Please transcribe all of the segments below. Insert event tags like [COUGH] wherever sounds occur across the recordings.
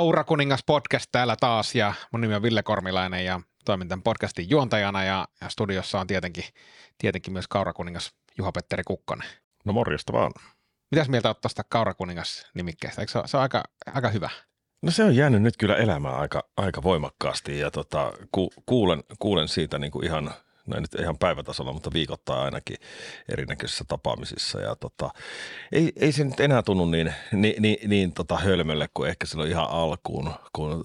Kaurakuningas podcast täällä taas ja mun nimi on Ville Kormilainen ja toimin tämän podcastin juontajana ja, ja studiossa on tietenkin, tietenkin myös Kaurakuningas Juha-Petteri Kukkonen. No morjesta vaan. Mitäs mieltä olet tuosta Kaurakuningas-nimikkeestä? Eikö se, se ole aika, aika hyvä? No se on jäänyt nyt kyllä elämään aika, aika voimakkaasti ja tota, ku, kuulen, kuulen siitä niin kuin ihan – no ei nyt ihan päivätasolla, mutta viikoittain ainakin erinäköisissä tapaamisissa. Ja tota, ei, ei se nyt enää tunnu niin, niin, niin, niin tota hölmölle kuin ehkä silloin ihan alkuun. Kun,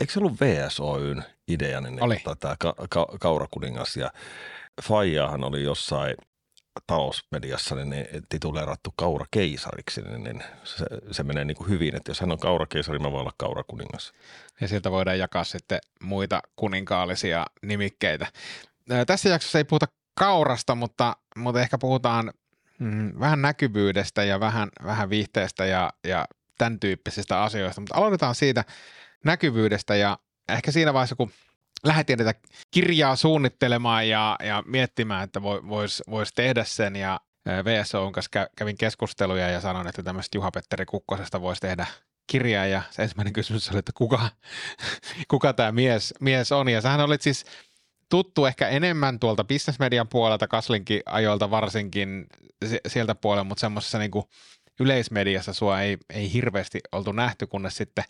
eikö se ollut VSOYn idea, niin oli. Tota, tämä ka, ka, Kaurakuningas ja Fajahan oli jossain talousmediassa niin, niin tituleerattu kaurakeisariksi, niin, niin se, se menee niin kuin hyvin, että jos hän on kaurakeisari, mä voin olla kaurakuningas. Ja siltä voidaan jakaa sitten muita kuninkaallisia nimikkeitä. Tässä jaksossa ei puhuta kaurasta, mutta, mutta ehkä puhutaan mm, vähän näkyvyydestä ja vähän, vähän viihteestä ja, ja tämän tyyppisistä asioista. Mutta aloitetaan siitä näkyvyydestä ja ehkä siinä vaiheessa, kun lähdettiin tätä kirjaa suunnittelemaan ja, ja miettimään, että voisi vois tehdä sen ja VSO kanssa kävin keskusteluja ja sanoin, että tämmöistä Juha-Petteri Kukkosesta voisi tehdä kirjaa ja se ensimmäinen kysymys oli, että kuka, [LAUGHS] kuka tämä mies, mies on ja sähän olit siis tuttu ehkä enemmän tuolta bisnesmedian puolelta, Kaslinkin ajoilta varsinkin sieltä puolelta, mutta semmoisessa niin yleismediassa sua ei, ei hirveästi oltu nähty, kunnes sitten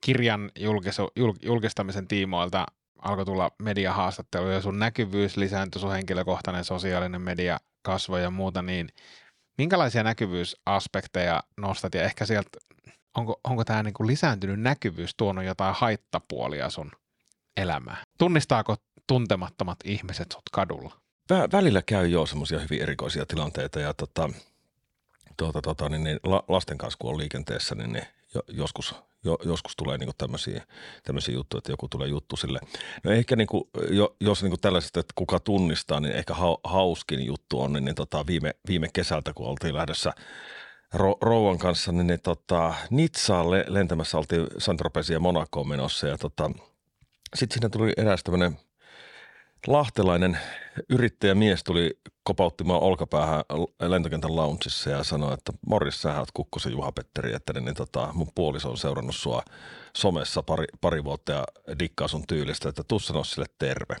kirjan julkisu, jul, julkistamisen tiimoilta alkoi tulla mediahaastatteluja ja sun näkyvyys lisääntyi, sun henkilökohtainen sosiaalinen media kasvoi ja muuta, niin minkälaisia näkyvyysaspekteja nostat ja ehkä sieltä, onko, onko tämä niin lisääntynyt näkyvyys tuonut jotain haittapuolia sun elämää? Tunnistaako tuntemattomat ihmiset sut kadulla? Vä- välillä käy jo semmoisia hyvin erikoisia tilanteita ja tota, tuota, tota, niin, niin, lasten kanssa kun on liikenteessä, niin, niin jo, joskus, jo, joskus tulee niin tämmöisiä, juttuja, että joku tulee juttu sille. No ehkä niin kuin, jo, jos niin kuin tällaiset, että kuka tunnistaa, niin ehkä ha, hauskin juttu on, niin, niin tota, viime, viime kesältä, kun oltiin lähdössä ro, rouvan kanssa, niin, niin tota, Nitsaan lentämässä oltiin Saint-Tropezia ja menossa ja tota, sitten siinä tuli eräs tämmöinen – lahtelainen yrittäjämies tuli kopauttimaan olkapäähän lentokentän loungeissa ja sanoi, että Morris, sä oot Kukkosen Juha-Petteri, että niin, niin, tota, mun puoliso on seurannut sua somessa pari, pari vuotta ja dikkaa sun tyylistä, että tuu sanoa sille terve.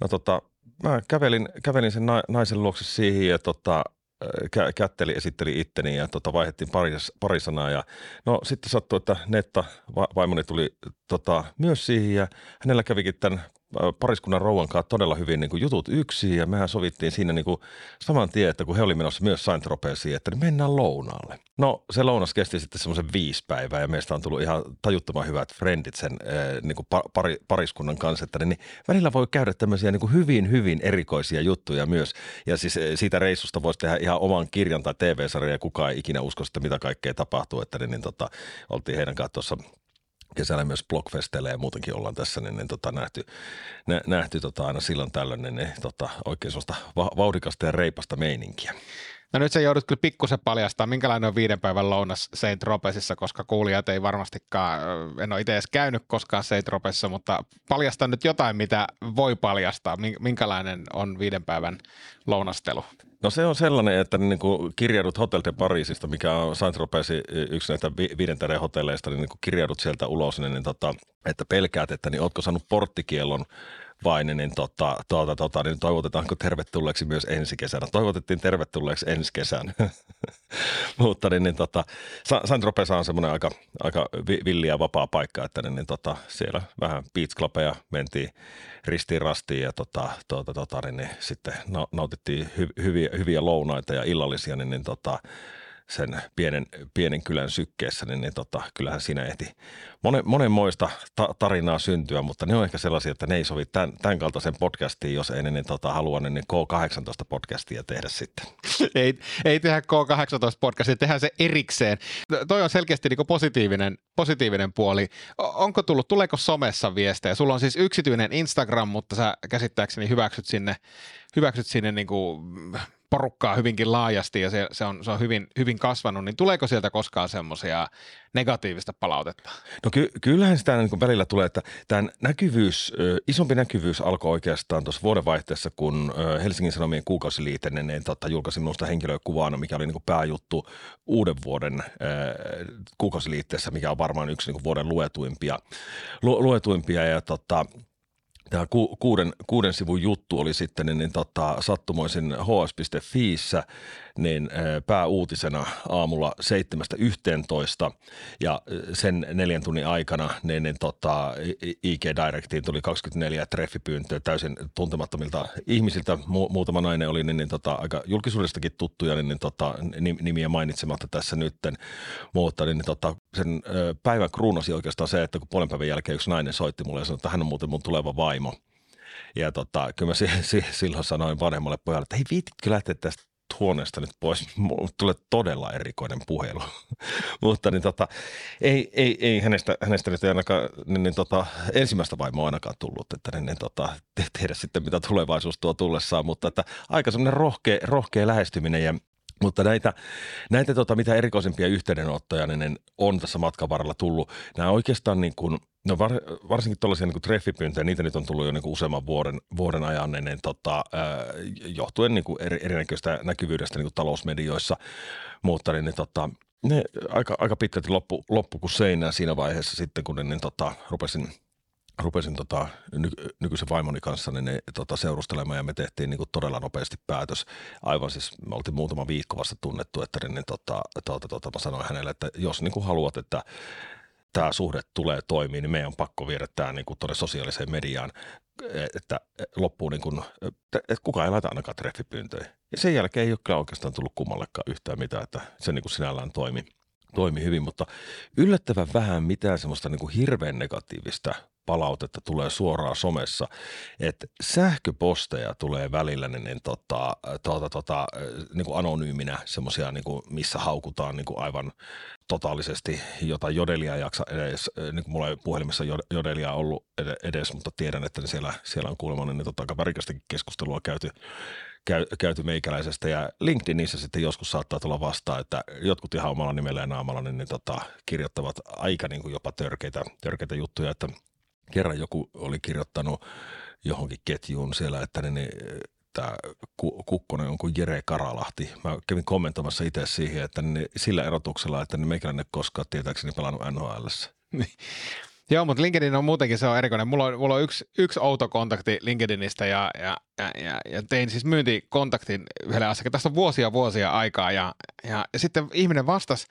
No tota, mä kävelin, kävelin sen naisen luokse siihen ja tota, kä- kätteli, esitteli itteni ja tota, vaihdettiin pari, pari sanaa. Ja, no sitten sattui, että Netta, va- vaimoni tuli tota, myös siihen ja hänellä kävikin tämän pariskunnan rouvan kanssa todella hyvin niin kuin jutut yksin ja mehän sovittiin siinä niin kuin saman tien, että kun he oli menossa myös saint että niin mennään lounaalle. No se lounas kesti sitten semmoisen viisi päivää ja meistä on tullut ihan tajuttoman hyvät frendit sen niin kuin pari, pariskunnan kanssa, että niin välillä voi käydä tämmöisiä niin kuin hyvin, hyvin erikoisia juttuja myös. Ja siis siitä reissusta voisi tehdä ihan oman kirjan tai TV-sarjan ja kukaan ei ikinä usko sitä, mitä kaikkea tapahtuu, että niin, niin tota, oltiin heidän kanssa tuossa kesällä myös blogfesteillä ja muutenkin ollaan tässä niin, niin tota, nähty, nä, nähty tota, aina silloin tällöin niin, niin, tota, oikein sellaista va- vauhdikasta ja reipasta meininkiä. No nyt se joudut kyllä pikkusen paljastaa, minkälainen on viiden päivän lounas Saint Tropezissa, koska kuulijat ei varmastikaan, en ole itse edes käynyt koskaan Saint Tropezissa, mutta paljasta nyt jotain, mitä voi paljastaa. Minkälainen on viiden päivän lounastelu? No se on sellainen, että niin kuin kirjaudut Hotel de Parisista, mikä on saint yksi näitä vi- viiden hotelleista, niin, niin kuin kirjaudut sieltä ulos, niin, niin tota, että pelkäät, että niin ootko saanut porttikielon vain, niin, tota, tuota, tota, niin toivotetaanko tervetulleeksi myös ensi kesänä. Toivotettiin tervetulleeksi ensi kesän. [LAUGHS] Mutta niin, niin tota, saint on semmoinen aika, aika villi ja vapaa paikka, että niin, niin tota, siellä vähän beach mentiin ristiin rastiin ja tota, tota, tota, niin, niin, sitten nautittiin hy, hyviä, hyviä lounaita ja illallisia, niin, niin tota, sen pienen, pienen kylän sykkeessä, niin, niin tota, kyllähän siinä ehti monen, monenmoista ta- tarinaa syntyä, mutta ne on ehkä sellaisia, että ne ei sovi tämän, tämän kaltaisen podcastiin, jos ei niin, tota, halua niin K18-podcastia tehdä sitten. [LAUGHS] ei, ei tehdä K18-podcastia, tehdään se erikseen. Toi on selkeästi niin positiivinen, positiivinen puoli. Onko tullut, tuleeko somessa viestejä? Sulla on siis yksityinen Instagram, mutta sä käsittääkseni hyväksyt sinne, hyväksyt sinne niin kuin porukkaa hyvinkin laajasti ja se, se, on, se on hyvin, hyvin kasvanut, niin tuleeko sieltä koskaan semmoisia negatiivista palautetta? No ky- kyllähän sitä niin välillä tulee, että tämän näkyvyys, isompi näkyvyys alkoi oikeastaan tuossa vuodenvaihteessa, kun Helsingin Sanomien kuukausiliite niin, tota, julkaisi minusta henkilökuvana, mikä oli niin pääjuttu uuden vuoden kuukausiliitteessä, mikä on varmaan yksi niin vuoden luetuimpia, lu- luetuimpia ja tota, tämä ku, kuuden, kuuden sivun juttu oli sitten niin, niin tota, sattumoisin hs.fiissä niin pääuutisena aamulla 7.11 ja sen neljän tunnin aikana niin, niin tota, IG Directiin tuli 24 treffipyyntöä täysin tuntemattomilta ihmisiltä. Mu- muutama nainen oli niin, niin tota, aika julkisuudestakin tuttuja, niin, niin tota, nimiä mainitsematta tässä nytten, mutta niin, niin tota, sen päivän kruunasi oikeastaan se, että kun puolen päivän jälkeen yksi nainen soitti mulle ja sanoi, että hän on muuten mun tuleva vaimo. Ja tota, kyllä mä si- si- silloin sanoin vanhemmalle pojalle, että hei viititkö lähteä tästä huoneesta nyt pois. Tulee todella erikoinen puhelu. [LAUGHS] Mutta niin tota, ei, ei, ei hänestä, hänestä nyt ei ainakaan niin, niin tota, ensimmäistä vaimoa ainakaan tullut, että niin, niin tota, te, tehdä sitten mitä tulevaisuus tuo tullessaan, mutta että aika semmoinen rohkea, rohkea lähestyminen ja mutta näitä, näitä tota, mitä erikoisempia yhteydenottoja niin on tässä matkan varrella tullut. Nämä oikeastaan niin kuin, no var, varsinkin tuollaisia niin treffipyyntöjä, niitä nyt on tullut jo niin kuin useamman vuoden, vuoden ajan, niin, niin tota, äh, johtuen niin kuin eri, erinäköistä näkyvyydestä niin kuin talousmedioissa, mutta niin, niin tota, ne aika, aika pitkälti loppu, loppu kuin seinään siinä vaiheessa sitten, kun niin, niin tota, rupesin – rupesin tota, ny, nykyisen vaimoni kanssa niin tota, seurustelemaan ja me tehtiin niin kuin todella nopeasti päätös. Aivan siis me oltiin muutama viikko vasta tunnettu, että niin, tota, tota, tota, mä sanoin hänelle, että jos niin kuin haluat, että tämä suhde tulee toimii, niin meidän on pakko viedä tämä niin kuin tuonne sosiaaliseen mediaan, että loppuu niin kuin, että kukaan ei laita ainakaan treffipyyntöjä. Ja sen jälkeen ei ole kyllä oikeastaan tullut kummallekaan yhtään mitään, että se niin kuin sinällään toimi, toimi hyvin, mutta yllättävän vähän mitään semmoista niin kuin hirveän negatiivista palautetta tulee suoraan somessa, että sähköposteja tulee välillä niin, niin, tota, tota, tota, niin kuin anonyyminä semmoisia, niin kuin, missä haukutaan niin kuin aivan totaalisesti, jota jodelia jaksa edes, niin kuin mulla ei puhelimessa jodelia ollut edes, mutta tiedän, että siellä, siellä on kuulemma niin, tota, aika värikästäkin keskustelua käyty, käy, käyty meikäläisestä ja LinkedInissä sitten joskus saattaa tulla vastaan, että jotkut ihan omalla nimellä ja naamalla niin, niin tota, kirjoittavat aika niin kuin jopa törkeitä, törkeitä juttuja, että – kerran joku oli kirjoittanut johonkin ketjuun siellä, että niin, tämä Kukkonen on kuin Jere Karalahti. Mä kävin kommentoimassa itse siihen, että niin, sillä erotuksella, että niin meikäläinen koskaan tietääkseni pelannut NHL. [LAUGHS] Joo, mutta LinkedIn on muutenkin se on erikoinen. Mulla on, mulla on yksi, yksi outo kontakti LinkedInistä ja, ja, ja, ja, ja tein siis myyntikontaktin yhdelle asiakkaalle. Tästä on vuosia vuosia aikaa ja, ja, ja sitten ihminen vastasi,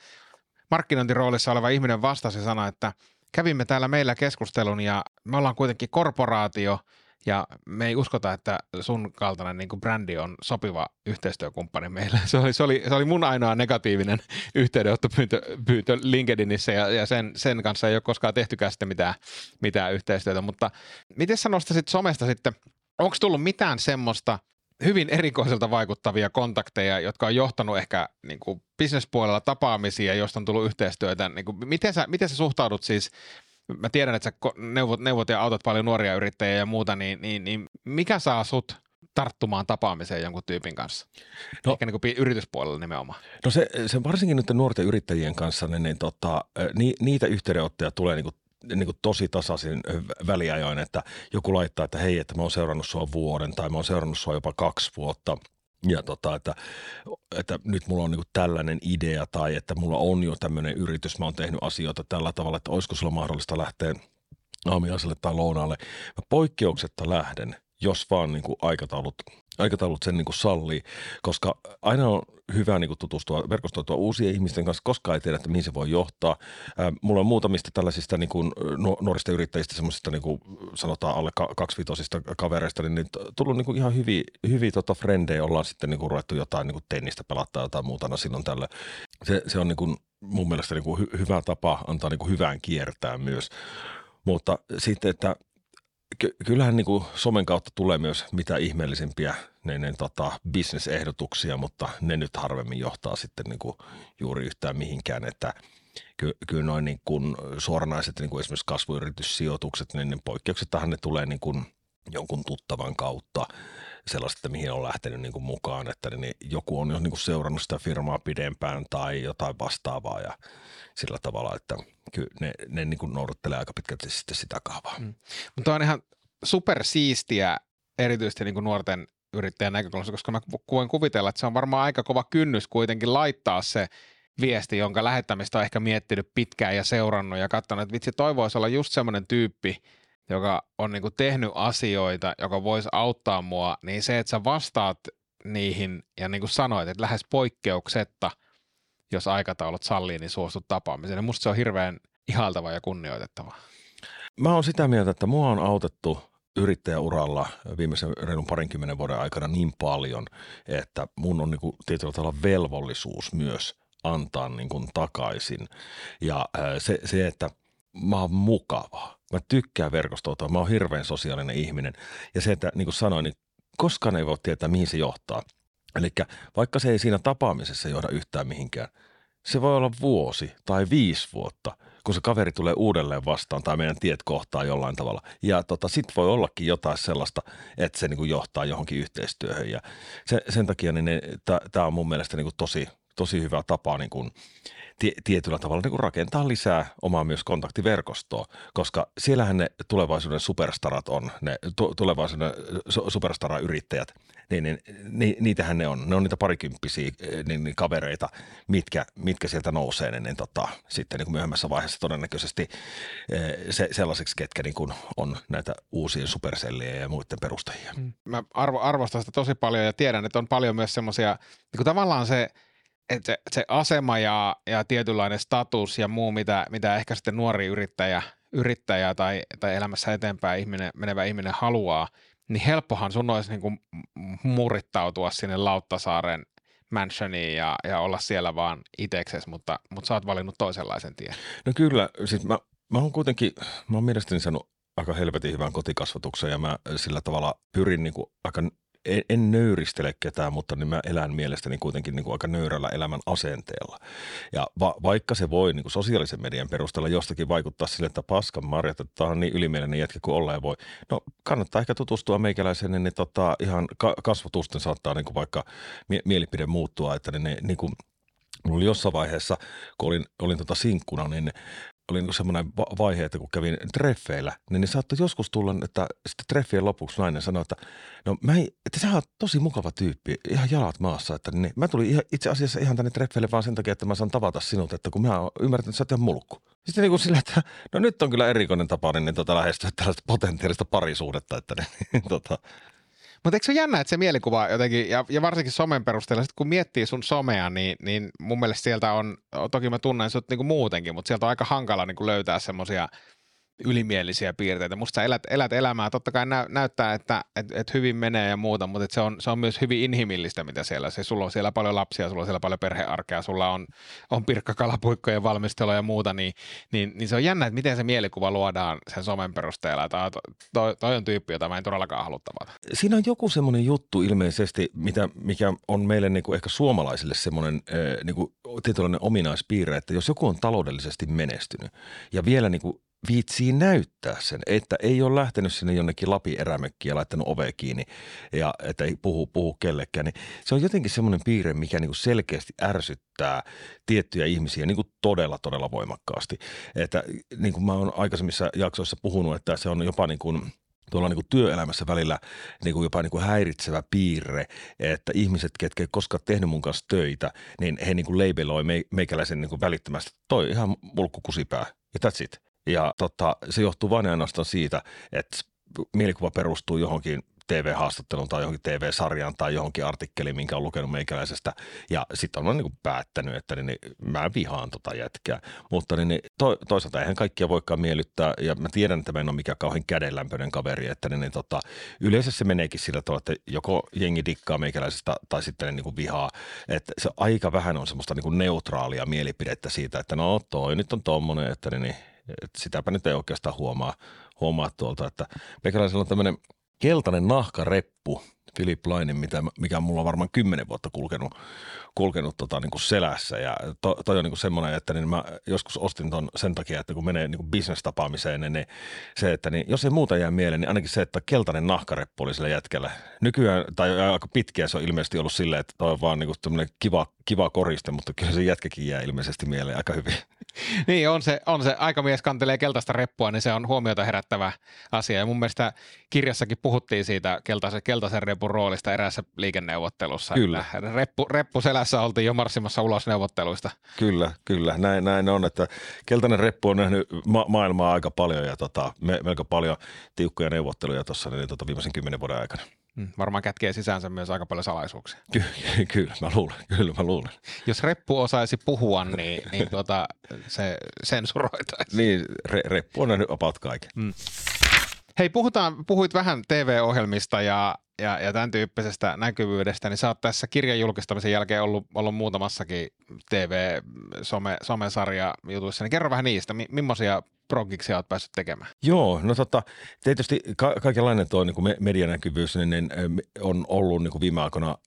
markkinointiroolissa oleva ihminen vastasi ja sanoi, että – kävimme täällä meillä keskustelun ja me ollaan kuitenkin korporaatio ja me ei uskota, että sun kaltainen niin kuin brändi on sopiva yhteistyökumppani meille. [LAUGHS] Se oli, se oli, se oli mun ainoa negatiivinen [LAUGHS] yhteydenottopyyntö pyyntö LinkedInissä ja, ja sen, sen kanssa ei ole koskaan tehtykään sitten mitään, mitään yhteistyötä. Mutta miten sä nostaisit somesta sitten, onko tullut mitään semmoista – hyvin erikoiselta vaikuttavia kontakteja, jotka on johtanut ehkä niin kuin bisnespuolella tapaamisia, joista on tullut yhteistyötä. Niin kuin, miten, sä, miten sä suhtaudut siis, mä tiedän, että sä neuvot, neuvot ja autot paljon nuoria yrittäjiä ja muuta, niin, niin, niin mikä saa sut tarttumaan tapaamiseen jonkun tyypin kanssa? No, Ehkä niin kuin yrityspuolella nimenomaan. No se, se varsinkin nyt nuorten yrittäjien kanssa, niin, niin tota, ni, niitä yhteydenottoja tulee niin kuin niin kuin tosi tasaisin väliajoin, että joku laittaa, että hei, että mä oon seurannut sua vuoden tai mä oon seurannut sua jopa kaksi vuotta ja tota, että, että nyt mulla on niin tällainen idea tai että mulla on jo tämmöinen yritys, mä oon tehnyt asioita tällä tavalla, että olisiko sulla mahdollista lähteä aamiaiselle tai lounaalle. Mä poikkeuksetta lähden, jos vaan niin kuin aikataulut aikataulut sen niin kuin sallii, koska aina on hyvä niin kuin tutustua, verkostoitua uusien ihmisten kanssa, koska ei tiedä, että mihin se voi johtaa. Ää, mulla on muutamista tällaisista niin kuin nuorista yrittäjistä, semmoisista niin kuin sanotaan alle kaksivitosista kavereista, niin, niin tullut niin kuin ihan hyviä, hyviä tota frendejä, ollaan sitten niin kuin ruvettu jotain niin kuin tennistä pelattaa jotain muutana silloin tällä. Se, se on niin kuin mun mielestä niin kuin hy, hyvä tapa antaa niin kuin hyvään kiertää myös. Mutta sitten, että ky- kyllähän niin kuin somen kautta tulee myös mitä ihmeellisimpiä ne, ne tota, bisnesehdotuksia, mutta ne nyt harvemmin johtaa sitten niin kuin juuri yhtään mihinkään, että ky- kyllä noin niin kuin suoranaiset niin kuin esimerkiksi kasvuyrityssijoitukset, niin ne poikkeuksetahan ne tulee niin kuin jonkun tuttavan kautta sellaista, että mihin on lähtenyt niin kuin mukaan, että niin joku on jo niin kuin seurannut sitä firmaa pidempään tai jotain vastaavaa ja sillä tavalla, että kyllä ne, ne niin kuin noudattelee aika pitkälti sitten sitä kaavaa. Mm. Mutta on ihan supersiistiä erityisesti niin kuin nuorten yrittäjän näkökulmasta, koska mä voin kuvitella, että se on varmaan aika kova kynnys kuitenkin laittaa se viesti, jonka lähettämistä on ehkä miettinyt pitkään ja seurannut ja katsonut, että vitsi, toi voisi olla just semmoinen tyyppi, joka on niin kuin tehnyt asioita, joka voisi auttaa mua, niin se, että sä vastaat niihin ja niin kuin sanoit, että lähes poikkeuksetta, jos aikataulut sallii, niin suostut tapaamiseen. Ja musta se on hirveän ihaltava ja kunnioitettava. Mä oon sitä mieltä, että mua on autettu yrittäjäuralla viimeisen reilun parinkymmenen vuoden aikana niin paljon, että mun on niin kuin tietyllä tavalla velvollisuus myös antaa niin kuin takaisin. Ja se, se, että mä oon mukava. Mä tykkään verkostoutua, mä oon hirveän sosiaalinen ihminen. Ja se, että niin kuin sanoin, niin koskaan ei voi tietää, mihin se johtaa. Eli vaikka se ei siinä tapaamisessa johda yhtään mihinkään, se voi olla vuosi tai viisi vuotta, kun se kaveri tulee uudelleen vastaan tai meidän tiet kohtaa jollain tavalla. Ja tota, sitten voi ollakin jotain sellaista, että se niin kuin johtaa johonkin yhteistyöhön. Ja se, sen takia niin tämä on mun mielestä niin kuin tosi, tosi hyvä tapa niin kuin tietyllä tavalla niin kuin rakentaa lisää omaa myös kontaktiverkostoa, koska siellähän ne tulevaisuuden superstarat on, ne tulevaisuuden superstara-yrittäjät, niin, niin, niin, niitähän ne on. Ne on niitä parikymppisiä niin, niin kavereita, mitkä, mitkä sieltä nousee, niin, niin tota, sitten niin kuin myöhemmässä vaiheessa todennäköisesti se, sellaiseksi, ketkä niin kuin on näitä uusien supersellien ja muiden perustajia. Mm. Mä arvo, arvostan sitä tosi paljon ja tiedän, että on paljon myös semmoisia, niin tavallaan se – että se, se asema ja, ja tietynlainen status ja muu, mitä, mitä ehkä sitten nuori yrittäjä, yrittäjä tai, tai elämässä eteenpäin ihminen, menevä ihminen haluaa, niin helppohan sun olisi niin kuin murittautua sinne Lauttasaaren mansioniin ja, ja olla siellä vaan itseksesi, mutta, mutta sä oot valinnut toisenlaisen tien. No kyllä, siis mä, mä oon kuitenkin, mä oon mielestäni saanut aika helvetin hyvän kotikasvatuksen ja mä sillä tavalla pyrin niin kuin aika en, en nöyristele ketään, mutta niin mä elän mielestäni kuitenkin niin kuin aika nöyrällä elämän asenteella. Ja va, vaikka se voi niin kuin sosiaalisen median perusteella jostakin vaikuttaa sille, että paskan marjat, että tämä on niin ylimielinen jätkä kuin olleen voi. No kannattaa ehkä tutustua meikäläiseen, niin, niin tota, ihan ka- kasvatusten saattaa niin kuin vaikka mie- mielipide muuttua, että niin, niin kuin Mulla oli jossain vaiheessa, kun olin, olin tota sinkkuna, niin oli niin semmoinen vaihe, että kun kävin treffeillä, niin ne saattoi joskus tulla, että sitten treffien lopuksi nainen sanoi, että no mä ei, että sä oot tosi mukava tyyppi, ihan jalat maassa, että niin, mä tulin ihan, itse asiassa ihan tänne treffeille vaan sen takia, että mä saan tavata sinut, että kun mä oon ymmärtänyt, että sä oot mulkku. Sitten niin kuin sillä, että no nyt on kyllä erikoinen tapa, niin, niin tota lähestyä tällaista potentiaalista parisuudetta, että niin, [LAUGHS] tota, mutta eikö se jännä, että se mielikuva jotenkin, ja, ja varsinkin somen perusteella, sit kun miettii sun somea, niin, niin mun mielestä sieltä on, toki mä tunnen sut niinku muutenkin, mutta sieltä on aika hankala niinku löytää semmoisia – ylimielisiä piirteitä. Musta sä elät, elät elämää. Totta kai nä, näyttää, että et, et hyvin menee ja muuta, mutta se on, se on myös hyvin inhimillistä, mitä siellä. Se, sulla on siellä paljon lapsia, sulla on siellä paljon perhearkea, sulla on, on pirkkakalapuikkojen valmistelua ja muuta, niin, niin, niin, se on jännä, että miten se mielikuva luodaan sen somen perusteella. Toi, toi, toi on tyyppi, jota mä en todellakaan halua. Siinä on joku semmoinen juttu ilmeisesti, mitä, mikä on meille niin kuin ehkä suomalaisille semmoinen niin kuin tietynlainen ominaispiirre, että jos joku on taloudellisesti menestynyt ja vielä niin kuin viitsii näyttää sen, että ei ole lähtenyt sinne jonnekin Lapin erämökkiin ja laittanut ove kiinni ja että ei puhu, puhu kellekään, niin se on jotenkin semmoinen piirre, mikä niin kuin selkeästi ärsyttää tiettyjä ihmisiä niin kuin todella, todella voimakkaasti. Että niin kuin mä oon aikaisemmissa jaksoissa puhunut, että se on jopa niin kuin tuolla niin kuin työelämässä välillä niin kuin jopa niin kuin häiritsevä piirre, että ihmiset, ketkä ei koskaan tehnyt mun kanssa töitä, niin he niin kuin labeloi meikäläisen niin kuin välittömästi, toi ihan mulkku kusipää ja that's it. Ja tota, se johtuu vain ainoastaan siitä, että mielikuva perustuu johonkin TV-haastatteluun tai johonkin TV-sarjaan tai johonkin artikkeliin, minkä on lukenut meikäläisestä. Ja sitten on niin päättänyt, että niin, niin, mä vihaan tota jätkää. Mutta niin, niin, to, toisaalta eihän kaikkia voikaan miellyttää. Ja mä tiedän, että mä en ole mikään kauhean kädenlämpöinen kaveri. Että niin, niin, tota, yleensä se meneekin sillä tavalla, että joko jengi dikkaa meikäläisestä tai sitten niin kuin vihaa. Että se aika vähän on semmoista niin neutraalia mielipidettä siitä, että no toi nyt on tommonen, että niin, niin et sitäpä nyt ei oikeastaan huomaa, huomaa tuolta, että meikäläisellä on tämmöinen keltainen nahkareppu Philip Lainin, mitä, mikä mulla on varmaan kymmenen vuotta kulkenut, kulkenut tota, niin kuin selässä. Ja to, toi on niin kuin semmoinen, että niin mä joskus ostin ton sen takia, että kun menee niin kuin business-tapaamiseen, niin, niin se, että niin, jos ei muuta jää mieleen, niin ainakin se, että keltainen nahkareppu oli sillä jätkellä. Nykyään, tai aika pitkiä se on ilmeisesti ollut silleen, että toi on vaan niin kuin kiva, kiva koriste, mutta kyllä se jätkäkin jää ilmeisesti mieleen aika hyvin. [LAUGHS] niin, on se, on se aikamies kantelee keltaista reppua, niin se on huomiota herättävä asia. Ja mun mielestä kirjassakin puhuttiin siitä keltaisen, keltaisen repun roolista erässä liikenneuvottelussa. Kyllä. Reppu, reppu selässä oltiin jo marssimassa ulos neuvotteluista. Kyllä, kyllä. Näin, näin on, että keltainen reppu on nähnyt ma- maailmaa aika paljon ja tota, me, melko paljon tiukkoja neuvotteluja tuossa niin, tota, viimeisen kymmenen vuoden aikana. Mm, varmaan kätkee sisäänsä myös aika paljon salaisuuksia. Ky- kyllä, mä luulen. Kyllä, mä luulen. Jos reppu osaisi puhua, niin, niin tuota, se sensuroitaisiin. Niin, re- reppu on nähnyt about kaiken. Mm. Hei, puhutaan, puhuit vähän TV-ohjelmista ja, ja, ja tämän tyyppisestä näkyvyydestä, niin sä oot tässä kirjan julkistamisen jälkeen ollut, ollut muutamassakin TV-somesarja jutuissa, niin kerro vähän niistä, M- millaisia progiksi olet päässyt tekemään? Joo, no tota, tietysti ka- kaikenlainen tuo niin medianäkyvyys niin, niin, on ollut niin kuin viime aikoina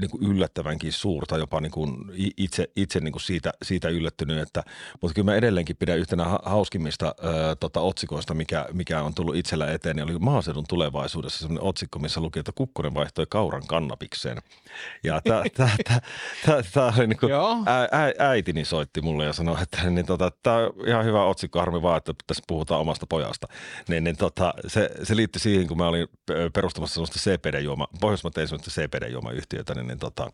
niin kuin yllättävänkin suurta, jopa niin kuin itse, itse niin kuin siitä, siitä yllättynyt, että, mutta kyllä mä edelleenkin pidän yhtenä hauskimmista ää, tota, otsikoista, mikä, mikä on tullut itsellä eteen, niin oli maaseudun tulevaisuudessa sellainen otsikko, missä luki, että Kukkonen vaihtoi kauran kannabikseen. Ja tämä [LAUGHS] oli niin kuin, ä, ä, äitini soitti mulle ja sanoi, että niin, tota, tämä on ihan hyvä otsikko, harmi vaan, että tässä puhutaan omasta pojasta. Niin, niin tota, se, se liittyi siihen, kun mä olin perustamassa sellaista CPD-juoma, Pohjoismaat sellaista CPD-juomayhtiötä, niin, niin tota,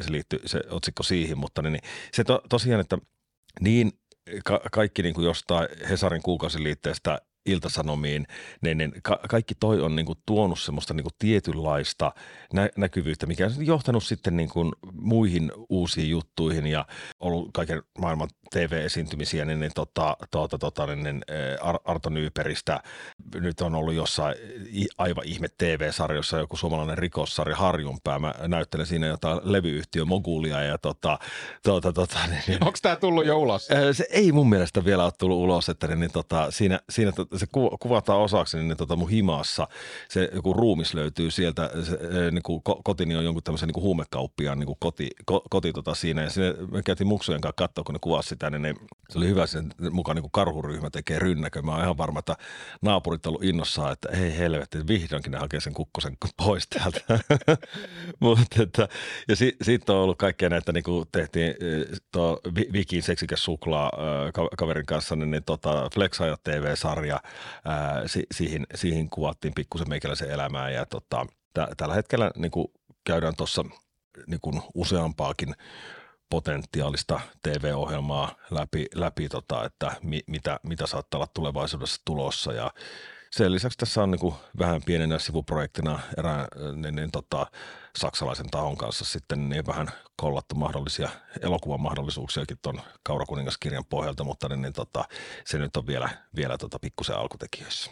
se liittyy se otsikko siihen, mutta niin, niin se to, tosiaan, että niin ka- kaikki niin kuin jostain Hesarin kuukausiliitteestä iltasanomiin, niin, niin ka- kaikki toi on niin kuin tuonut semmoista niin kuin tietynlaista nä- näkyvyyttä, mikä on johtanut sitten niin kuin muihin uusiin juttuihin ja ollut kaiken maailman TV-esiintymisiä, niin, niin, tota, tota, tota, niin, niin Ar- Arto Nyyperistä nyt on ollut jossain aivan ihme TV-sarjossa joku suomalainen rikossarja Harjunpää. Mä näyttelen siinä jotain levyyhtiö Mogulia ja tota, tota, tota, niin, niin, Onko tämä tullut jo ulos? Se ei mun mielestä vielä ole tullut ulos, että niin, niin, tota, siinä, siinä se ku, kuvataan osaksi niin, niin tota mun himassa. Se joku ruumis löytyy sieltä, se, niin kuin, kotini on jonkun tämmöisen niin huumekauppiaan niin kuin koti, ko, koti tota siinä ja sinne me käytiin muksujen kanssa katsoa, kun ne kuvasi sitä, niin, niin se oli hyvä, sen mukaan niin kuin karhuryhmä tekee rynnäkö. Mä oon ihan varma, että naapurit on ollut innossaan, että ei helvetti, vihdoinkin ne hakee sen kukkosen pois täältä. [LAUGHS] Mutta että, ja si, sitten on ollut kaikkea näitä, niin kuin tehtiin tuo Vikin seksikäs suklaa kaverin kanssa, niin, niin tota, Flexajat TV-sarja, ää, si, siihen, siihen kuvattiin pikkusen meikäläisen elämää. Ja tota, t- tällä hetkellä niin kuin käydään tuossa niin kuin useampaakin potentiaalista TV-ohjelmaa läpi, läpi tota, että mi, mitä, mitä saattaa olla tulevaisuudessa tulossa. Ja sen lisäksi tässä on niin kuin vähän pienenä sivuprojektina erään niin, niin, tota, saksalaisen tahon kanssa sitten niin vähän kollattu mahdollisia elokuvan mahdollisuuksiakin tuon Kaurakuningaskirjan pohjalta, mutta niin, niin, tota, se nyt on vielä, vielä tota, pikkusen alkutekijöissä.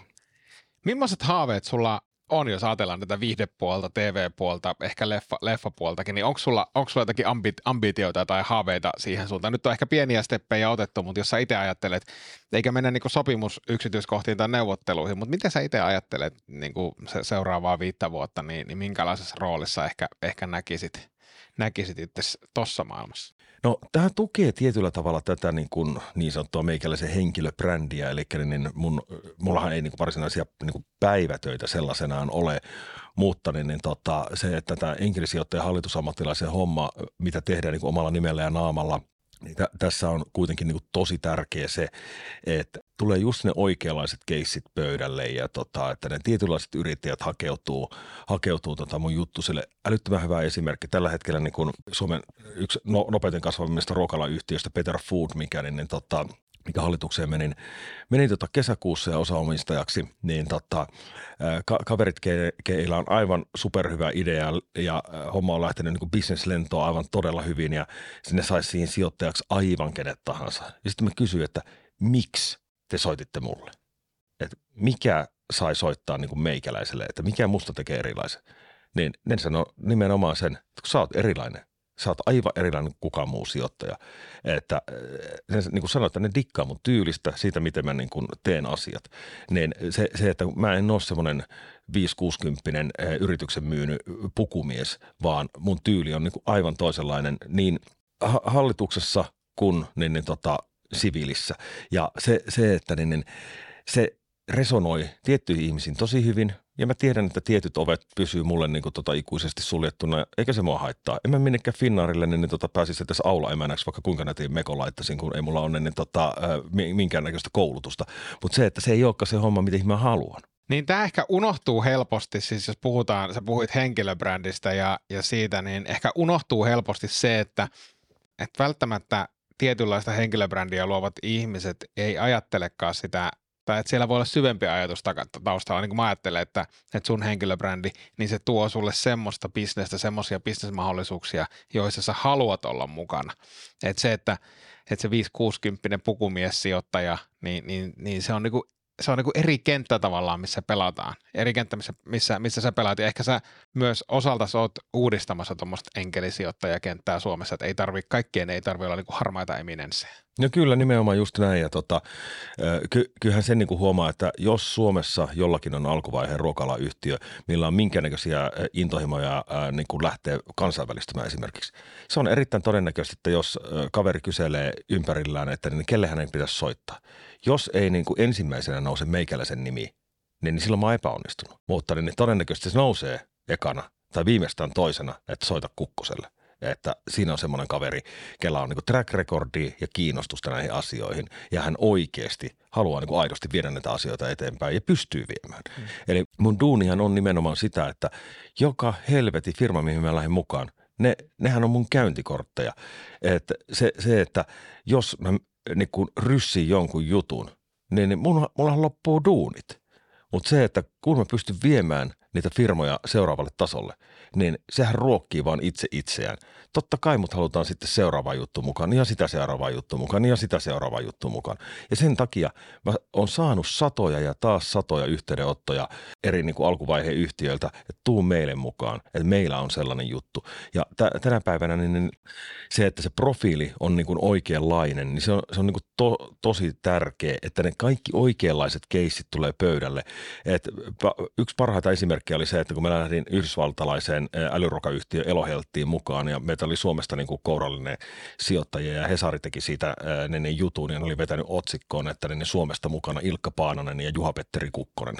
Millaiset haaveet sulla on, jos ajatellaan tätä viihdepuolta, TV-puolta, ehkä leffa, leffapuoltakin, niin onko sulla, onko sulla jotakin ambi, ambitioita tai haaveita siihen suuntaan? Nyt on ehkä pieniä steppejä otettu, mutta jos sä itse ajattelet, eikä mennä niin sopimus yksityiskohtiin tai neuvotteluihin, mutta miten sä itse ajattelet niin se seuraavaa viittä vuotta, niin, niin minkälaisessa roolissa ehkä, ehkä näkisit, näkisit itse tuossa maailmassa? No tämä tukee tietyllä tavalla tätä niin, kuin, niin sanottua meikäläisen henkilöbrändiä, eli niin mun, mullahan ei niin kuin varsinaisia niin kuin päivätöitä sellaisenaan ole, mutta niin, niin tota, se, että tämä enkelisijoittajan hallitusammattilaisen homma, mitä tehdään niin kuin omalla nimellä ja naamalla – niin t- tässä on kuitenkin niin tosi tärkeä se, että tulee just ne oikeanlaiset keissit pöydälle ja tota, että ne tietynlaiset yrittäjät hakeutuu, hakeutuu tota mun juttusille. Älyttömän hyvä esimerkki. Tällä hetkellä niin kuin Suomen yksi no, nopeiten kasvavimmista ruokalayhtiöistä Peter Food, mikä niin, niin tota, mikä hallitukseen menin, menin tota kesäkuussa ja osaomistajaksi, niin tota, ka- kaverit, ke- keillä on aivan superhyvä idea ja homma on lähtenyt niin bisneslentoon aivan todella hyvin ja sinne saisi siihen sijoittajaksi aivan kenet tahansa. Ja sitten mä kysyin, että miksi te soititte mulle? Että mikä sai soittaa niin kuin meikäläiselle, että mikä musta tekee erilaisen? Niin ne sanoi nimenomaan sen, että kun sä oot erilainen, Sä oot aivan erilainen kuin kukaan muu sijoittaja. Että ne, niin kuin sanoit, että ne dikkaa mun tyylistä, siitä miten mä niin kuin teen asiat. Niin se, se, että mä en ole semmoinen 5-60 yrityksen myynyt pukumies, vaan mun tyyli on niin kuin aivan toisenlainen niin hallituksessa kuin niin, niin tota, siviilissä. Ja se, se että niin, niin, se resonoi tiettyihin ihmisiin tosi hyvin – ja mä tiedän, että tietyt ovet pysyy mulle niin kuin tota ikuisesti suljettuna, eikä se mua haittaa. En mä minnekään Finnaarille, niin, niin tota pääsisi edes aulaemänäksi, vaikka kuinka näitä meko laittaisin, kun ei mulla ole niin, tota, minkäännäköistä koulutusta. Mutta se, että se ei olekaan se homma, mitä mä haluan. Niin tämä ehkä unohtuu helposti, siis jos puhutaan, sä puhuit henkilöbrändistä ja, ja siitä, niin ehkä unohtuu helposti se, että, että välttämättä tietynlaista henkilöbrändiä luovat ihmiset ei ajattelekaan sitä tai että siellä voi olla syvempi ajatus taustalla, niin kuin mä ajattelen, että, että sun henkilöbrändi, niin se tuo sulle semmoista bisnestä, semmoisia bisnesmahdollisuuksia, joissa sä haluat olla mukana. Että se, että, että se 560 pukumies sijoittaja, niin, niin, niin se on niin kuin se on niin kuin eri kenttä tavallaan, missä pelataan. Eri kenttä, missä, missä, missä sä pelaat. Ja ehkä sä myös osalta oot uudistamassa tuommoista enkelisijoittajakenttää Suomessa, että ei tarvi, kaikkien ei tarvitse olla niin kuin harmaita eminenssejä. No kyllä, nimenomaan just näin. Ja tota, ky- kyllähän sen niin kuin huomaa, että jos Suomessa jollakin on alkuvaiheen ruokalayhtiö, millä on minkäännäköisiä intohimoja ää, niin kuin lähtee kansainvälistymään esimerkiksi, se on erittäin todennäköistä, että jos kaveri kyselee ympärillään, että niin kelle hänen pitäisi soittaa. Jos ei niin kuin ensimmäisenä nouse meikäläisen nimi, niin, niin silloin mä oon epäonnistunut. Mutta niin todennäköisesti se nousee ekana tai viimeistään toisena, että soita kukkoselle että siinä on semmoinen kaveri, kellä on niin track recordi ja kiinnostusta näihin asioihin, ja hän oikeasti haluaa niin aidosti viedä näitä asioita eteenpäin ja pystyy viemään. Mm. Eli mun duunihan on nimenomaan sitä, että joka helveti firma, mihin mä lähden mukaan, ne, nehän on mun käyntikortteja. Että se, se, että jos mä niin kun ryssin jonkun jutun, niin, niin mun, mullahan loppuu duunit. Mutta se, että kun mä pystyn viemään niitä firmoja seuraavalle tasolle, niin sehän ruokkii vaan itse itseään totta kai mut halutaan sitten seuraava juttu mukaan ja sitä seuraava juttu mukaan ja sitä seuraava juttu mukaan. Ja sen takia mä oon saanut satoja ja taas satoja yhteydenottoja eri niin kuin alkuvaiheen yhtiöiltä, että tuu meille mukaan, että meillä on sellainen juttu. Ja t- tänä päivänä niin, niin se, että se profiili on niin kuin oikeanlainen, niin se on, se on niin kuin to, tosi tärkeä, että ne kaikki oikeanlaiset keissit tulee pöydälle. Et yksi parhaita esimerkkejä oli se, että kun mä lähdin yhdysvaltalaiseen älyruokayhtiö Elohelttiin mukaan ja me oli Suomesta niin kuin kourallinen sijoittajia ja Hesari teki siitä ne, ne jutun ja ne oli vetänyt otsikkoon, että ne Suomesta mukana Ilkka Paananen ja Juha-Petteri Kukkonen.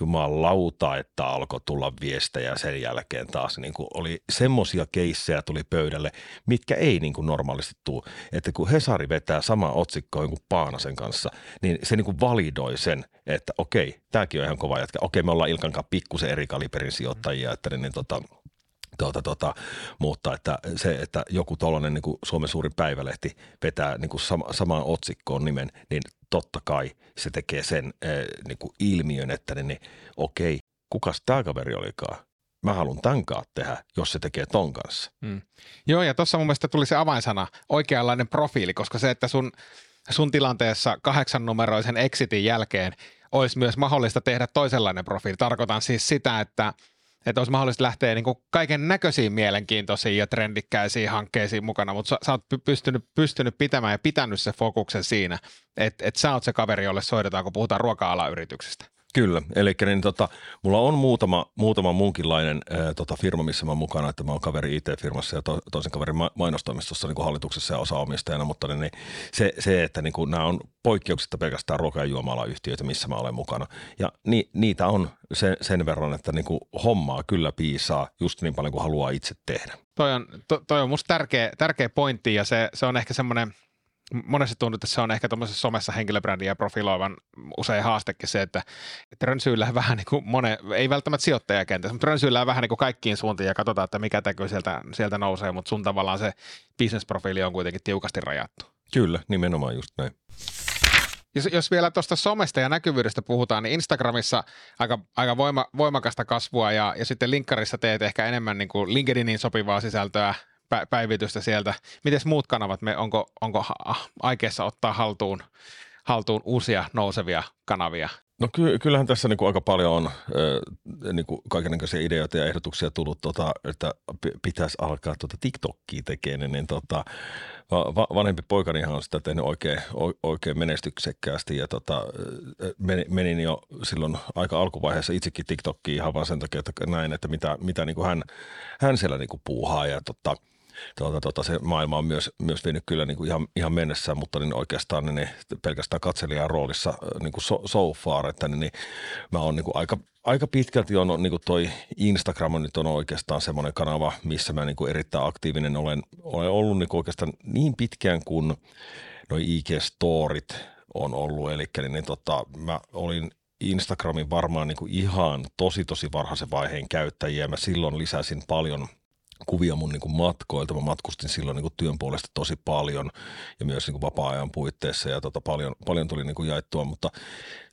Jumalauta, että alkoi tulla viestejä sen jälkeen taas. Niin kuin oli semmoisia keissejä tuli pöydälle, mitkä ei niin kuin normaalisti tule. Että kun Hesari vetää sama otsikko kuin Paanasen kanssa, niin se niin kuin validoi sen, että okei, tämäkin on ihan kova jätkä. Okei, me ollaan Ilkan kanssa pikkusen eri kaliberin sijoittajia, että niin, niin tota, Tuota, tuota, mutta että se, että joku tuollainen niin Suomen suurin päivälehti vetää niin kuin sama, samaan otsikkoon nimen, niin totta kai se tekee sen niin kuin ilmiön, että niin, niin, okei, kukas tämä kaveri olikaan? Mä haluan tämän tehdä, jos se tekee ton kanssa. Hmm. Joo, ja tuossa mun mielestä tuli se avainsana, oikeanlainen profiili, koska se, että sun, sun tilanteessa kahdeksan numeroisen exitin jälkeen olisi myös mahdollista tehdä toisenlainen profiili. Tarkoitan siis sitä, että – että olisi mahdollista lähteä niin kuin kaiken näköisiin mielenkiintoisiin ja trendikkäisiin hankkeisiin mukana, mutta sä, sä oot pystynyt, pystynyt pitämään ja pitänyt se fokuksen siinä, että, että sä oot se kaveri, jolle soitetaan, kun puhutaan ruoka-alayrityksistä. Kyllä, eli niin tota, mulla on muutama, muutama muunkinlainen ää, tota, firma, missä mä oon mukana, että mä oon kaveri IT-firmassa ja to, toisen kaverin ma- mainostoimistossa niin kuin hallituksessa ja osaomistajana, mutta niin, niin, se, se, että niin kuin, nämä on poikkeuksetta pelkästään ruoka- ja juomala-yhtiöitä, missä mä olen mukana. Ja ni, niitä on sen, sen verran, että niin kuin, hommaa kyllä piisaa just niin paljon kuin haluaa itse tehdä. Toi on, to, toi on musta tärkeä, tärkeä pointti ja se, se on ehkä semmoinen – monesti tuntuu, että se on ehkä tuommoisessa somessa henkilöbrändiä profiloivan usein haastekin se, että, että rönsyillään vähän niin kuin monen, ei välttämättä sijoittajakentässä, mutta rönsyillään vähän niin kuin kaikkiin suuntiin ja katsotaan, että mikä tekö sieltä, sieltä nousee, mutta sun tavallaan se bisnesprofiili on kuitenkin tiukasti rajattu. Kyllä, nimenomaan just näin. Jos, jos vielä tuosta somesta ja näkyvyydestä puhutaan, niin Instagramissa aika, aika voima, voimakasta kasvua ja, ja sitten linkkarissa teet ehkä enemmän niin kuin LinkedInin sopivaa sisältöä, päivitystä sieltä. Miten muut kanavat, me, onko, onko aikeessa ottaa haltuun, haltuun uusia nousevia kanavia? No ky- kyllähän tässä niin kuin aika paljon on äh, niin kuin kaikenlaisia ideoita ja ehdotuksia tullut, tota, että pitäisi alkaa tuota TikTokia tekemään, niin tota, va- vanhempi poikani on sitä tehnyt oikein, oikein menestyksekkäästi ja tota, menin, menin jo silloin aika alkuvaiheessa itsekin TikTokiin ihan vaan sen takia, että näin, että mitä, mitä niin kuin hän, hän siellä niin kuin puuhaa ja tota, tuota, tuota, se maailma on myös, myös vienyt kyllä niin kuin ihan, ihan mennessä, mutta niin oikeastaan niin, niin pelkästään katselijan roolissa niin kuin so, so far, että niin, niin mä oon niin kuin aika, aika pitkälti on niin toi Instagram on nyt on oikeastaan semmoinen kanava, missä mä niin kuin erittäin aktiivinen olen, olen ollut niin oikeastaan niin pitkään kuin noi IG-storit on ollut, eli niin, niin tota, mä olin Instagramin varmaan niin kuin ihan tosi tosi varhaisen vaiheen käyttäjiä. Mä silloin lisäsin paljon – kuvia mun niin matkoilta. Mä matkustin silloin niin työn puolesta tosi paljon ja myös niin vapaa-ajan puitteissa ja tota, paljon, paljon tuli niin jaettua, mutta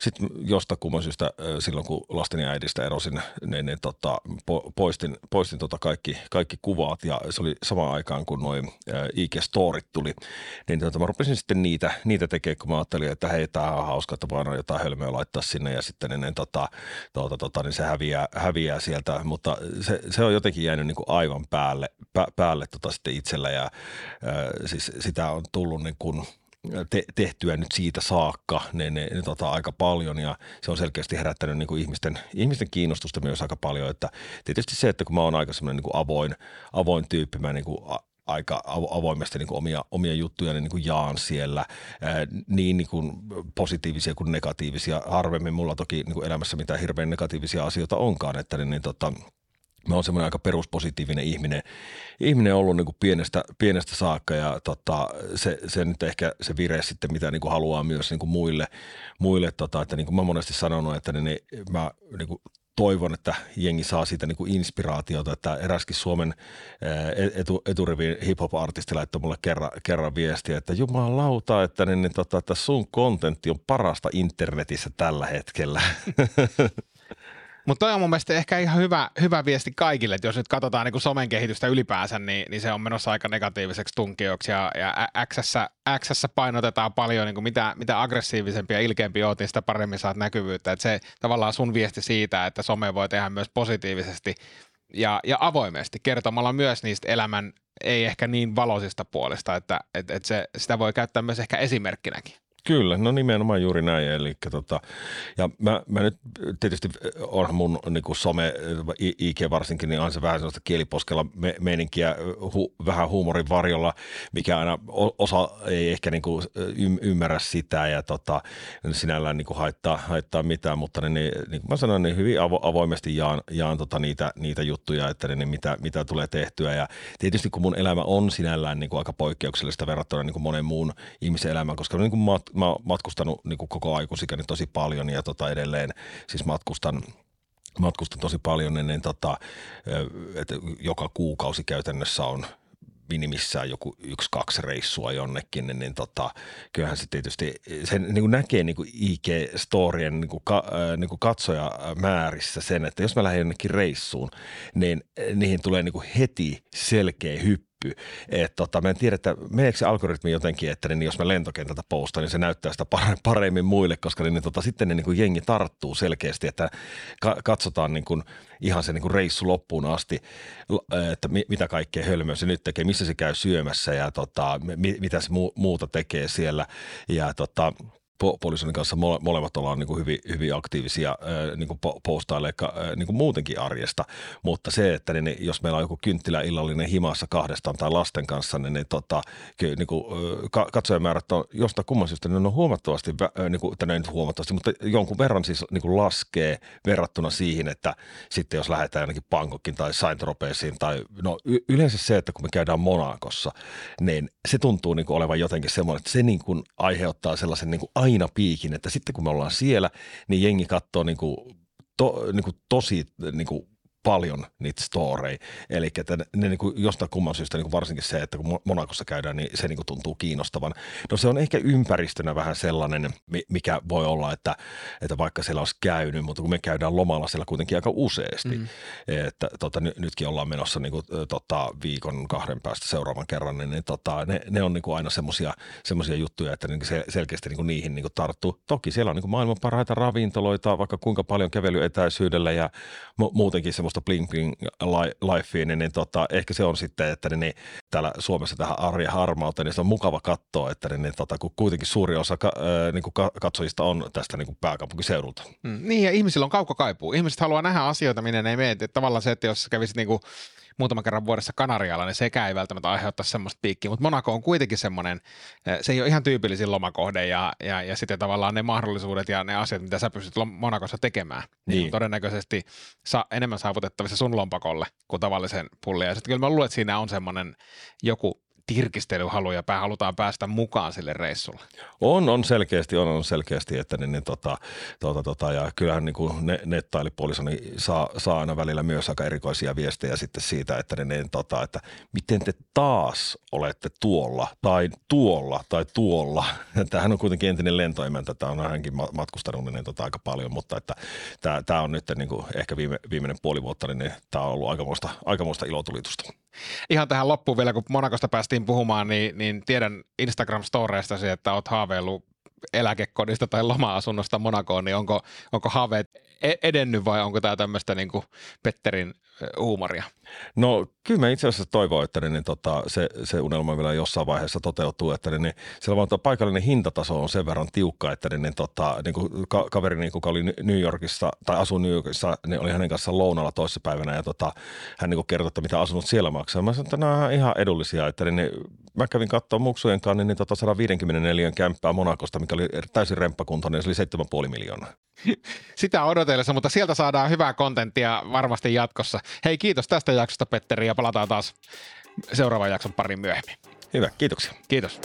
sitten josta kumman syystä silloin kun lasteni äidistä erosin, niin, niin tota, po, poistin, poistin tota kaikki, kaikki kuvat ja se oli samaan aikaan kun noin IG-storit tuli, niin tota, mä rupesin sitten niitä, niitä tekemään, kun mä ajattelin, että hei, tää on hauska, että on jotain hölmöä laittaa sinne ja sitten niin, niin, tota, tota, tota, niin se häviää, häviää sieltä, mutta se, se on jotenkin jäänyt niin aivan päälle, pä, päälle tota sitten itsellä ja äh, siis sitä on tullut niin kuin te, tehtyä nyt siitä saakka ne, ne, ne tota, aika paljon ja se on selkeästi herättänyt niin kuin ihmisten, ihmisten kiinnostusta myös aika paljon, että tietysti se, että kun mä oon aika semmoinen niin avoin, avoin tyyppi, mä niin kuin aika avoimesti niin kuin omia, omia juttuja niin kuin jaan siellä, niin, niin kuin positiivisia kuin negatiivisia. Harvemmin mulla toki niin kuin elämässä mitään hirveän negatiivisia asioita onkaan, että niin, niin tota, Mä oon semmoinen aika peruspositiivinen ihminen, ihminen ollut niin kuin pienestä, pienestä saakka ja tota, se, se, nyt ehkä se vire sitten, mitä niin kuin haluaa myös niin kuin muille, muille tota, että niin kuin mä monesti sanonut, että niin, mä niin kuin toivon, että jengi saa siitä niin kuin inspiraatiota, että eräskin Suomen etu, eturivin hip-hop-artisti laittoi mulle kerran, kerran viestiä, että jumalauta, että, niin, niin, tota, että sun kontentti on parasta internetissä tällä hetkellä. [LAUGHS] Mutta toi on mun mielestä ehkä ihan hyvä, hyvä viesti kaikille, että jos nyt katsotaan niin somen kehitystä ylipäänsä, niin, niin se on menossa aika negatiiviseksi tunkioksi ja, ja X-ssä painotetaan paljon, niin kuin mitä, mitä aggressiivisempi ja ilkeämpi oot, niin sitä paremmin saat näkyvyyttä. Että se tavallaan sun viesti siitä, että some voi tehdä myös positiivisesti ja, ja avoimesti kertomalla myös niistä elämän ei ehkä niin valoisista puolesta, että et, et se, sitä voi käyttää myös ehkä esimerkkinäkin. Kyllä, no nimenomaan juuri näin. Eli tota, ja mä, mä nyt tietysti onhan mun niin kuin some, IG varsinkin, niin on se vähän sellaista kieliposkella me, meininkiä hu, vähän huumorin varjolla, mikä aina osa ei ehkä niin kuin ymmärrä sitä ja tota, sinällään niin kuin haittaa, haittaa mitään, mutta niin, niin, niin kuin mä sanoin, niin hyvin avo, avoimesti jaan, jaan tota niitä, niitä juttuja, että niin, niin mitä, mitä tulee tehtyä ja tietysti kun mun elämä on sinällään niin kuin aika poikkeuksellista verrattuna niin kuin monen muun ihmisen elämään, koska niin kuin mat, mä oon matkustanut niin kuin koko aikuisikäni tosi paljon ja tota edelleen siis matkustan matkustan tosi paljon, niin, niin tota, että joka kuukausi käytännössä on minimissään joku yksi, kaksi reissua jonnekin, niin, niin tota, kyllähän se tietysti sen niin kuin näkee niin kuin IG-storien niin kuin, ka, niin kuin katsojamäärissä sen, että jos mä lähden jonnekin reissuun, niin niihin tulee niin kuin heti selkeä hyppy hyppy. Et tota, mä en tiedä, että meneekö se algoritmi jotenkin, että niin jos mä lentokentältä postaan, niin se näyttää sitä paremmin muille, koska niin, tota, sitten ne niin kuin jengi tarttuu selkeästi, että katsotaan niin kuin ihan se niin kuin reissu loppuun asti, että mitä kaikkea hölmöä se nyt tekee, missä se käy syömässä ja tota, mitä se muuta tekee siellä. Ja tota, puolisoni kanssa mole, molemmat ollaan niin kuin hyvin, hyvin aktiivisia niin kuin postailee niin kuin muutenkin arjesta, mutta se, että niin, jos meillä on joku kynttilä illallinen himassa kahdestaan tai lasten kanssa, niin, niin, tota, niin kuin, ka, katsojamäärät on jostain kumman syystä, niin on huomattavasti, niin kuin, nyt huomattavasti, mutta jonkun verran siis niin kuin laskee verrattuna siihen, että sitten jos lähdetään ainakin Bangkokin tai saint tai no y- yleensä se, että kun me käydään Monakossa, niin se tuntuu niin kuin olevan jotenkin semmoinen, että se niin kuin aiheuttaa sellaisen niin kuin aina piikin, että sitten kun me ollaan siellä, niin jengi katsoo niin kuin to, niin kuin tosi niin kuin paljon niitä storeja. Eli että ne, niin kuin jostain kumman syystä niin kuin varsinkin se, että kun Monakossa käydään, niin se niin kuin tuntuu kiinnostavan. No se on ehkä ympäristönä vähän sellainen, mikä voi olla, että, että vaikka siellä olisi käynyt, mutta kun me käydään lomalla siellä kuitenkin aika useasti, mm. että tota, nytkin ollaan menossa niin kuin, tota, viikon kahden päästä seuraavan kerran, niin, niin tota, ne, ne on niin kuin aina semmoisia juttuja, että niin se, selkeästi niin kuin niihin niin kuin tarttuu. Toki siellä on niin kuin maailman parhaita ravintoloita, vaikka kuinka paljon kävelyetäisyydellä ja mu- muutenkin semmoista bling bling lifea, niin, niin tota, ehkä se on sitten, että niin, niin, täällä Suomessa tähän arjen harmauteen, niin se on mukava katsoa, että niin, niin, tota, kun kuitenkin suuri osa ka, niin katsojista on tästä niin pääkaupunkiseudulta. Mm, niin ja ihmisillä on kaukokaipuu. Ihmiset haluaa nähdä asioita, minne ne ei mene. Tavallaan se, että jos kävisit niin kuin muutaman kerran vuodessa Kanarialla, niin sekään ei välttämättä aiheuttaa semmoista piikkiä, mutta Monaco on kuitenkin semmoinen, eh, se ei ole ihan tyypillisin lomakohde ja, ja, ja sitten tavallaan ne mahdollisuudet ja ne asiat, mitä sä pystyt Monakossa tekemään, niin, niin todennäköisesti sa- enemmän saavutettavissa sun lompakolle kuin tavallisen pullin. Ja sitten kyllä mä luulen, että siinä on semmoinen joku tirkistelyhaluja pää, halutaan päästä mukaan sille reissulle. On, on selkeästi, on, on selkeästi, että niin, niin, tota, tota, tota, ja kyllähän niin kuin ne, nettailipuoliso niin saa, saa, aina välillä myös aika erikoisia viestejä sitten siitä, että, niin, niin, tota, että miten te taas olette tuolla tai tuolla tai tuolla. [LAUGHS] Tämähän on kuitenkin entinen lentoimäntä, tämä on hänkin matkustanut niin, tota, aika paljon, mutta että tämä, tämä on nyt niin kuin ehkä viime, viimeinen puoli vuotta, niin, niin tämä on ollut aikamoista, aikamoista ilotulitusta. Ihan tähän loppuun vielä, kun Monakosta päästiin puhumaan, niin, niin tiedän Instagram-storeistasi, että olet haaveillut eläkekodista tai loma-asunnosta Monakoon, niin onko, onko haaveet edennyt vai onko tämä tämmöistä niin Petterin huumoria? No kyllä mä itse asiassa toivon, että niin, tota, se, se unelma vielä jossain vaiheessa toteutuu, että niin, siellä vaan paikallinen hintataso on sen verran tiukka, että niin, tota, niin kuin ka- kaveri, niin, kuka oli New Yorkissa tai asuu New Yorkissa, niin oli hänen kanssaan lounalla toissapäivänä ja tota, hän niin kertoi, että mitä asunut siellä maksaa. Mä sanoin, että nämä on ihan edullisia, että niin, niin, mä kävin katsoa muksujen kanssa niin, niin tota 154 kämppää Monakosta, mikä oli täysin remppakuntoinen, niin se oli 7,5 miljoonaa. [LAUGHS] Sitä odotellessa, mutta sieltä saadaan hyvää kontenttia varmasti jatkossa. Hei, kiitos tästä jaksosta, Petteri, ja palataan taas seuraavan jakson parin myöhemmin. Hyvä, kiitoksia. Kiitos.